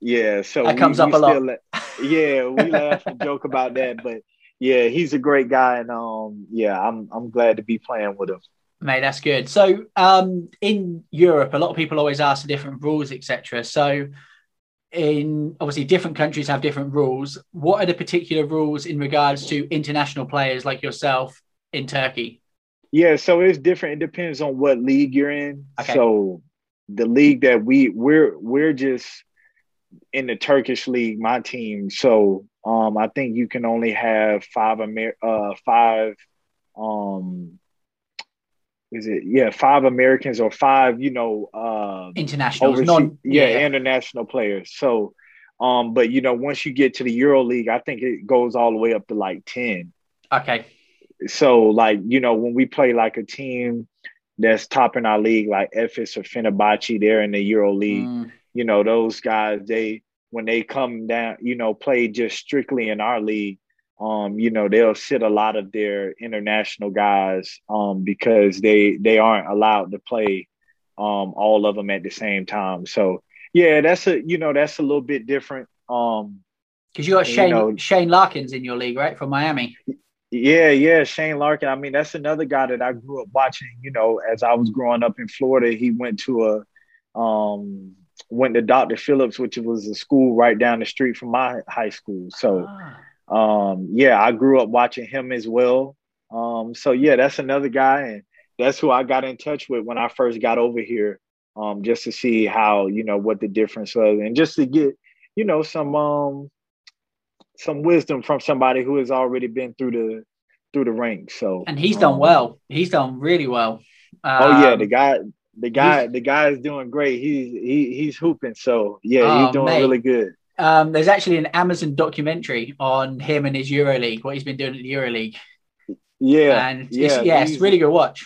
Yeah, so that we, comes up a lot. yeah, we laugh and joke about that, but yeah, he's a great guy, and um, yeah, I'm I'm glad to be playing with him. Mate, that's good. So, um, in Europe, a lot of people always ask the different rules, etc. So, in obviously different countries have different rules. What are the particular rules in regards to international players like yourself in Turkey? Yeah, so it's different. It depends on what league you're in. Okay. So the league that we we're we're just in the Turkish league, my team. So um I think you can only have five Amer- uh five um is it yeah five Americans or five you know uh international non- yeah, yeah international players. So um but you know once you get to the Euro League, I think it goes all the way up to like ten. Okay so like you know when we play like a team that's topping our league like Efes or Fenerbahce, they're in the Euro League. Mm. You know those guys they when they come down, you know, play just strictly in our league. Um, you know, they'll sit a lot of their international guys um, because they they aren't allowed to play um, all of them at the same time. So yeah, that's a you know that's a little bit different. Um, because you got Shane you know, Shane Larkins in your league, right, from Miami. Yeah, yeah, Shane Larkin. I mean, that's another guy that I grew up watching. You know, as I was growing up in Florida, he went to a um went to Dr. Phillips, which was a school right down the street from my high school. So ah. um yeah, I grew up watching him as well. Um so yeah, that's another guy and that's who I got in touch with when I first got over here. Um just to see how, you know, what the difference was and just to get, you know, some um some wisdom from somebody who has already been through the through the ranks. So and he's done um, well. He's done really well. Um, oh yeah, the um, guy, the guy, the guy is doing great. He's he he's hooping. So yeah, oh, he's doing mate. really good. um, there's actually an Amazon documentary on him and his EuroLeague, what he's been doing at the EuroLeague. Yeah, and yeah, it's, yeah, it's really good watch.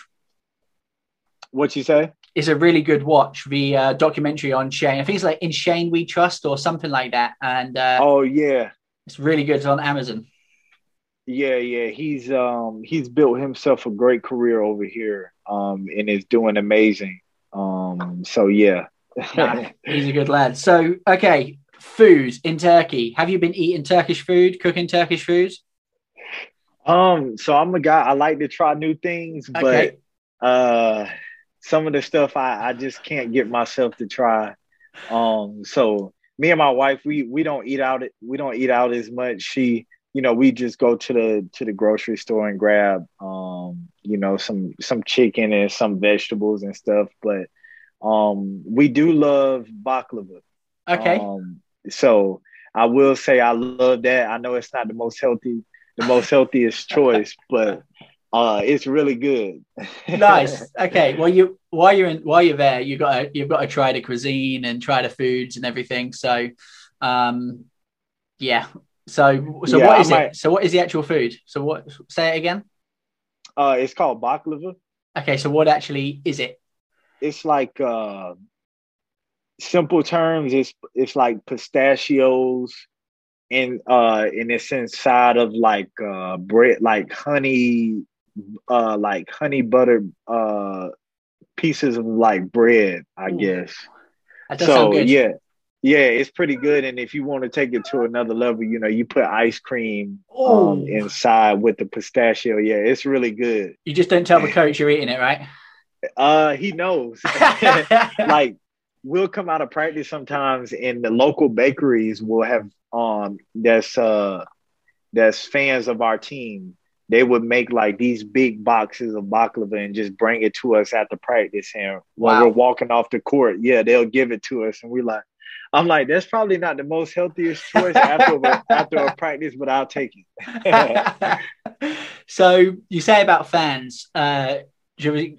What you say? It's a really good watch. The uh, documentary on Shane. I think it's like in Shane We Trust or something like that. And uh, oh yeah, it's really good. It's on Amazon. Yeah, yeah, he's um he's built himself a great career over here, um, and is doing amazing. Um, so yeah, <laughs> he's a good lad. So okay, food in Turkey. Have you been eating Turkish food, cooking Turkish food? Um, so I'm a guy. I like to try new things, okay. but uh, some of the stuff I I just can't get myself to try. Um, so me and my wife, we we don't eat out. We don't eat out as much. She you know, we just go to the to the grocery store and grab um, you know, some some chicken and some vegetables and stuff. But um we do love baklava. Okay. Um, so I will say I love that. I know it's not the most healthy, the most healthiest choice, <laughs> but uh, it's really good. nice. <laughs> Okay. Well, you while you're in while you're there, you got you've got to try the cuisine and try the foods and everything. So, um, yeah, so, so yeah, what is it? So, what is the actual food? So, what? Say it again. Uh, it's called baklava. Okay, so what actually is it? It's like uh, simple terms. It's it's like pistachios, and uh, and it's inside of like uh bread, like honey, uh, like honey butter uh pieces of like bread, I Ooh. guess. so yeah, yeah, it's pretty good. And if you want to take it to another level, you know, you put ice cream um, inside with the pistachio. Yeah, it's really good. You just don't tell the <laughs> coach you're eating it, right? Uh, he knows. <laughs> like we'll come out of practice sometimes, and the local bakeries will have um that's uh that's fans of our team. They would make like these big boxes of baklava and just bring it to us after practice. And while wow. we're walking off the court, yeah, they'll give it to us, and we're like, I'm like, that's probably not the most healthiest choice after a, <laughs> after a practice, but I'll take it. <laughs> so you say about fans, uh,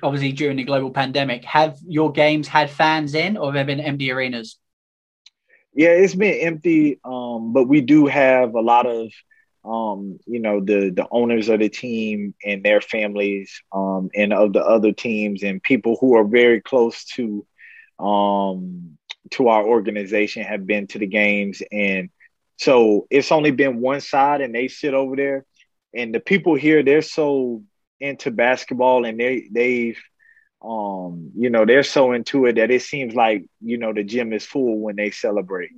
obviously during the global pandemic, have your games had fans in, or have there been empty arenas? Yeah, it's been empty, um, but we do have a lot of, um, you know, the the owners of the team and their families, um, and of the other teams, and people who are very close to um, to our organization have been to the games and so it's only been one side and they sit over there and the people here they're so into basketball and they they've um you know they're so into it that it seems like you know the gym is full when they celebrate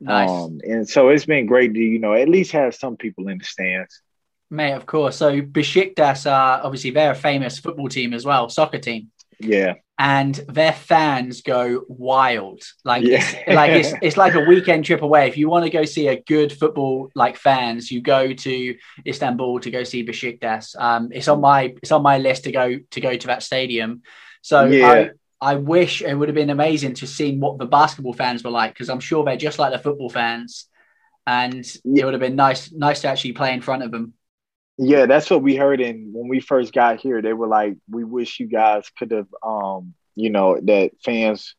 nice. um and so it's been great to you know at least have some people in the stands Mate, of course. So Besiktas are obviously they're a famous football team as well, soccer team. Yeah. And their fans go wild. Like yeah. it's, like it's it's like a weekend trip away. If you want to go see a good football like fans, you go to Istanbul to go see Besiktas. Um, it's on my it's on my list to go to go to that stadium. So yeah. I, I wish it would have been amazing to see what the basketball fans were like because I'm sure they're just like the football fans, and yeah. it would have been nice nice to actually play in front of them. Yeah, that's what we heard. And when we first got here, they were like, "We wish you guys could have, um, you know, that fans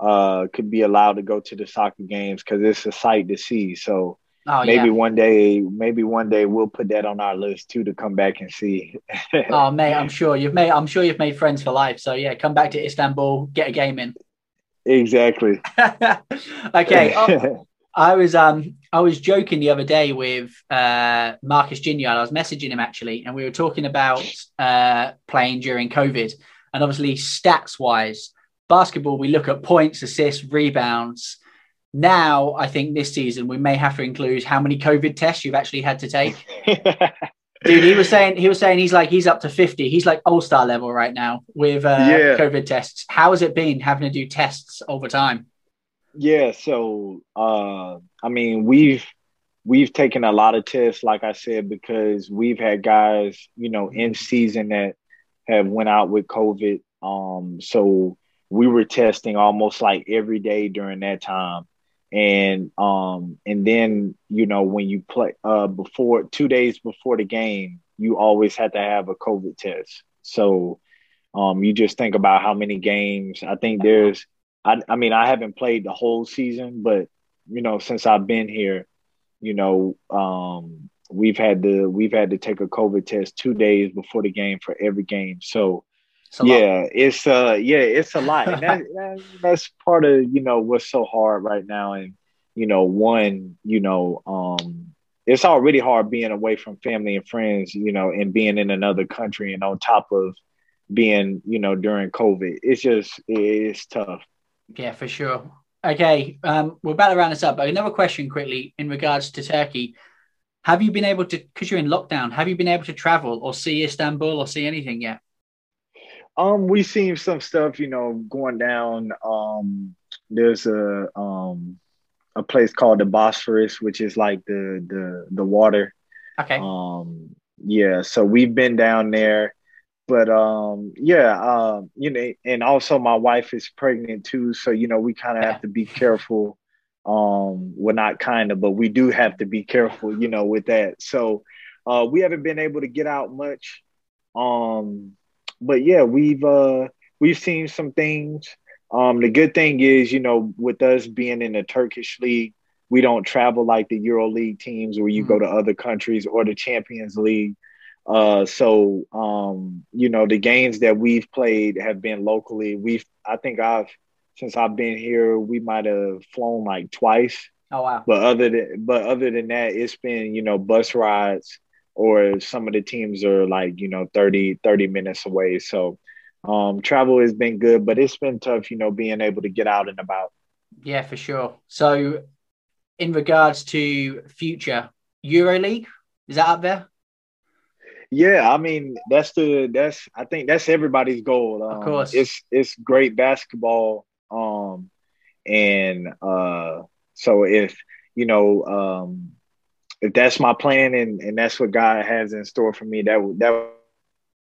uh, could be allowed to go to the soccer games because it's a sight to see." So oh, maybe yeah. one day, maybe one day we'll put that on our list too to come back and see. <laughs> oh, mate, I'm sure you've made. I'm sure you've made friends for life. So yeah, come back to Istanbul, get a game in. Exactly. <laughs> okay. <laughs> I was um I was joking the other day with uh, Marcus Ginyard. I was messaging him actually, and we were talking about uh, playing during COVID. And obviously, stats wise, basketball we look at points, assists, rebounds. Now, I think this season we may have to include how many COVID tests you've actually had to take. <laughs> Dude, he was saying he was saying he's like he's up to fifty. He's like all star level right now with uh, yeah. COVID tests. How has it been having to do tests all the time? Yeah, so uh, I mean, we've we've taken a lot of tests, like I said, because we've had guys, you know, in season that have went out with COVID. Um, so we were testing almost like every day during that time. And um, and then you know when you play uh before two days before the game, you always had to have a COVID test. So um, you just think about how many games. I think there's I, I mean, I haven't played the whole season, but you know, since I've been here, you know, um, we've had to we've had to take a COVID test two days before the game for every game. So yeah, it's uh yeah, it's a lot. And that, <laughs> that, that's part of, you know, what's so hard right now. And, you know, one, you know, um, it's already hard being away from family and friends, you know, and being in another country and on top of being, you know, during COVID. It's just it's tough. Yeah, for sure. Okay, um, we're about to round this up, but another question quickly in regards to Turkey. Have you been able to, because you're in lockdown, have you been able to travel or see Istanbul or see anything yet? Um, we've seen some stuff, you know, going down. Um, there's a um a place called the Bosphorus, which is like the the the water. Okay. Um, yeah, so we've been down there but um yeah um you know and also my wife is pregnant too so you know we kind of have to be careful um well not kind of but we do have to be careful you know with that. So uh we haven't been able to get out much um but yeah we've uh we've seen some things. Um the good thing is you know with us being in the turkish league we don't travel like the euro league teams where you mm-hmm. go to other countries or the champions league uh, so um, you know, the games that we've played have been locally. We've I think I've since I've been here, we might have flown like twice. Oh wow. But other than but other than that, it's been, you know, bus rides or some of the teams are like, you know, 30, 30 minutes away. So um travel has been good, but it's been tough, you know, being able to get out and about. Yeah, for sure. So in regards to future EuroLeague, is that up there? Yeah, I mean that's the that's I think that's everybody's goal. Um, of course, it's it's great basketball, um, and uh, so if you know um, if that's my plan and and that's what God has in store for me, that would that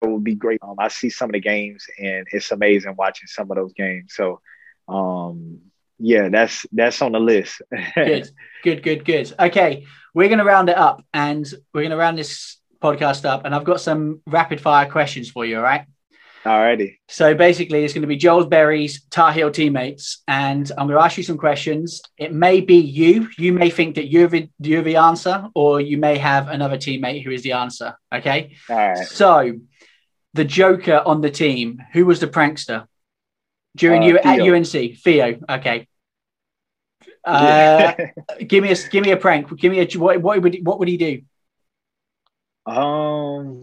would be great. Um, I see some of the games and it's amazing watching some of those games. So, um, yeah, that's that's on the list. <laughs> good, good, good, good. Okay, we're gonna round it up, and we're gonna round this podcast up, and I've got some rapid fire questions for you. All right. Alrighty. So basically, it's going to be Joel's Berry's Tar Heel teammates, and I'm going to ask you some questions. It may be you. You may think that you're the, you're the answer, or you may have another teammate who is the answer. Okay. All right. So, the Joker on the team, who was the prankster during uh, you at UNC? Theo. Okay. Uh, give me a give me a prank. Give me a what, what would what would he do? Um,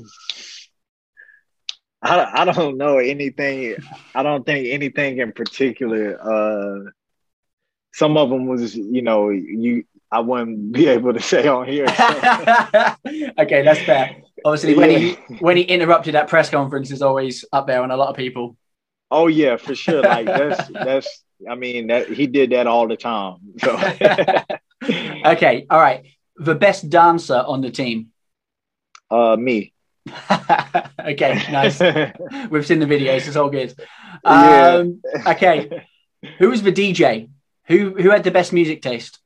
I, I don't know anything. I don't think anything in particular. Uh, some of them was, you know, you I wouldn't be able to <laughs> say on here. So. <laughs> okay, that's fair. Obviously, when yeah. he when he interrupted that press conference is always up there on a lot of people. Oh yeah, for sure. Like that's <laughs> that's. I mean, that he did that all the time. So. okay, all right. The best dancer on the team. Uh, me. <laughs> okay, nice. <laughs> We've seen the videos. It's all good. Um, yeah. okay, who was the DJ? Who who had the best music taste?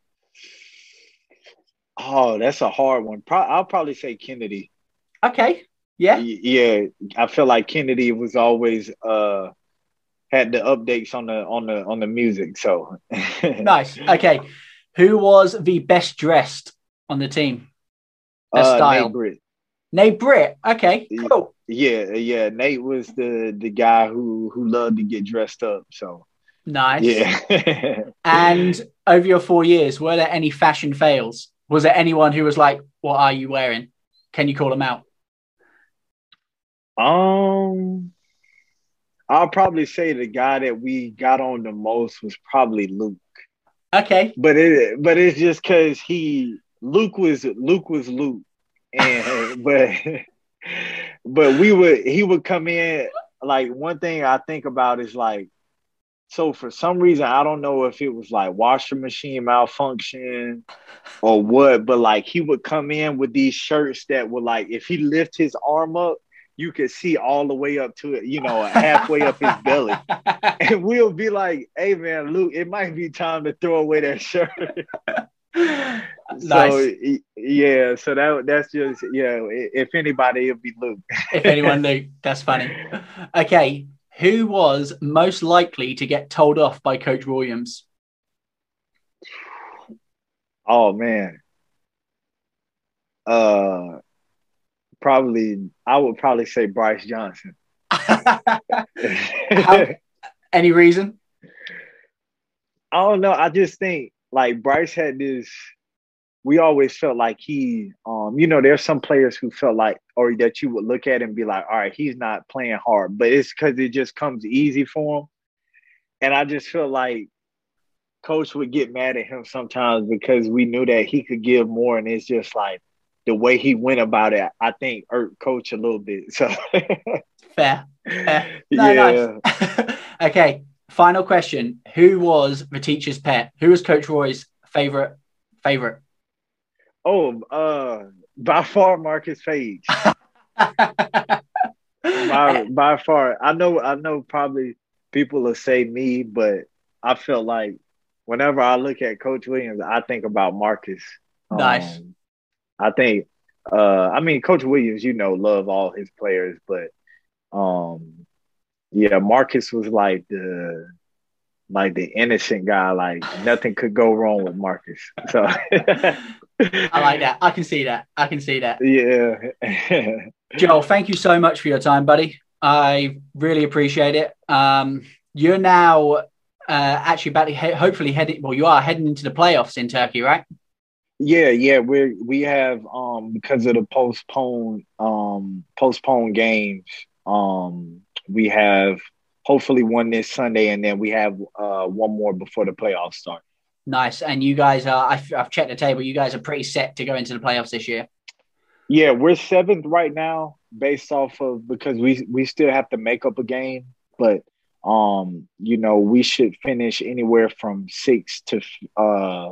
Oh, that's a hard one. Pro- I'll probably say Kennedy. Okay. Yeah. Yeah, I feel like Kennedy was always uh had the updates on the on the on the music. So <laughs> nice. Okay, who was the best dressed on the team? Best uh, style. Nate Nate Britt. Okay, cool. Yeah, yeah. Nate was the the guy who who loved to get dressed up. So nice. Yeah. <laughs> and over your four years, were there any fashion fails? Was there anyone who was like, "What are you wearing?" Can you call them out? Um, I'll probably say the guy that we got on the most was probably Luke. Okay, but it but it's just because he Luke was Luke was Luke and but but we would he would come in like one thing I think about is like so for some reason I don't know if it was like washer machine malfunction or what, but like he would come in with these shirts that were like if he lift his arm up, you could see all the way up to it, you know, halfway up his belly. <laughs> And we'll be like, hey man, Luke, it might be time to throw away that shirt. Nice. So yeah, so that that's just yeah. If anybody, it'd be Luke. if anyone, Luke. <laughs> That's funny. Okay, who was most likely to get told off by Coach Williams? Oh man. Uh probably I would probably say Brice Johnson. <laughs> <laughs> How, any reason? I don't know. I just think like Brice had this. We always felt like he, um, you know, there's some players who felt like, or that you would look at and be like, all right, he's not playing hard, but it's because it just comes easy for him. And I just feel like coach would get mad at him sometimes because we knew that he could give more, and it's just like the way he went about it. I think hurt coach a little bit. So <laughs> fair. fair. <laughs> No, yeah. Nice. <laughs> okay, Final question: Who was the teacher's pet? Who was Coach Roy's favorite favorite? Oh, uh, by far Marcus Paige. <laughs> by, by far, I know. I know. Probably people will say me, but I feel like whenever I look at Coach Williams, I think about Marcus. Nice. Um, I think. Uh, I mean, Coach Williams, you know, love all his players, but um, yeah, Marcus was like the like the innocent guy. Like nothing could go wrong with Marcus. So I like that. I can see that. I can see that. Yeah. <laughs> Joel, thank you so much for your time, buddy. I really appreciate it. Um, you're now uh, actually about to he- hopefully heading. Well, you are heading into the playoffs in Turkey, right? Yeah, yeah. We we have um because of the postponed um postponed games. Um, we have hopefully one this Sunday, and then we have uh, one more before the playoffs start. Nice. And you guys are, I've, I've, checked the table, you guys are pretty set to go into the playoffs this year. Yeah, we're seventh right now based off of because we we still have to make up a game, but um, you know, we should finish anywhere from six to uh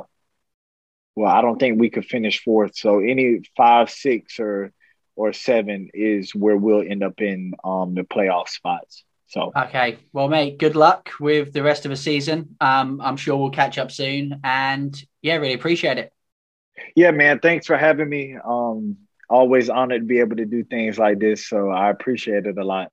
well, I don't think we could finish fourth. So any five, six or or seven is where we'll end up in um the playoff spots. So okay, well, mate, good luck with the rest of the season. Um, I'm sure we'll catch up soon, and yeah, really appreciate it. Yeah, man, thanks for having me. Um, always honored to be able to do things like this, so I appreciate it a lot.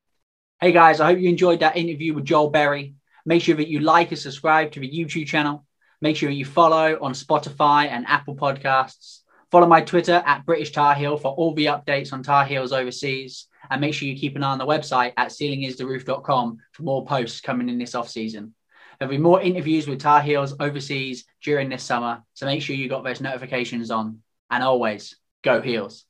Hey guys, I hope you enjoyed that interview with Joel Berry. Make sure that you like and subscribe to the YouTube channel. Make sure you follow on Spotify and Apple Podcasts. Follow my Twitter at British Tar Heel for all the updates on Tar Heels overseas. And make sure you keep an eye on the website at ceilingistheroof.com for more posts coming in this off season. There'll be more interviews with Tar Heels overseas during this summer. So make sure you got those notifications on. And always go Heels.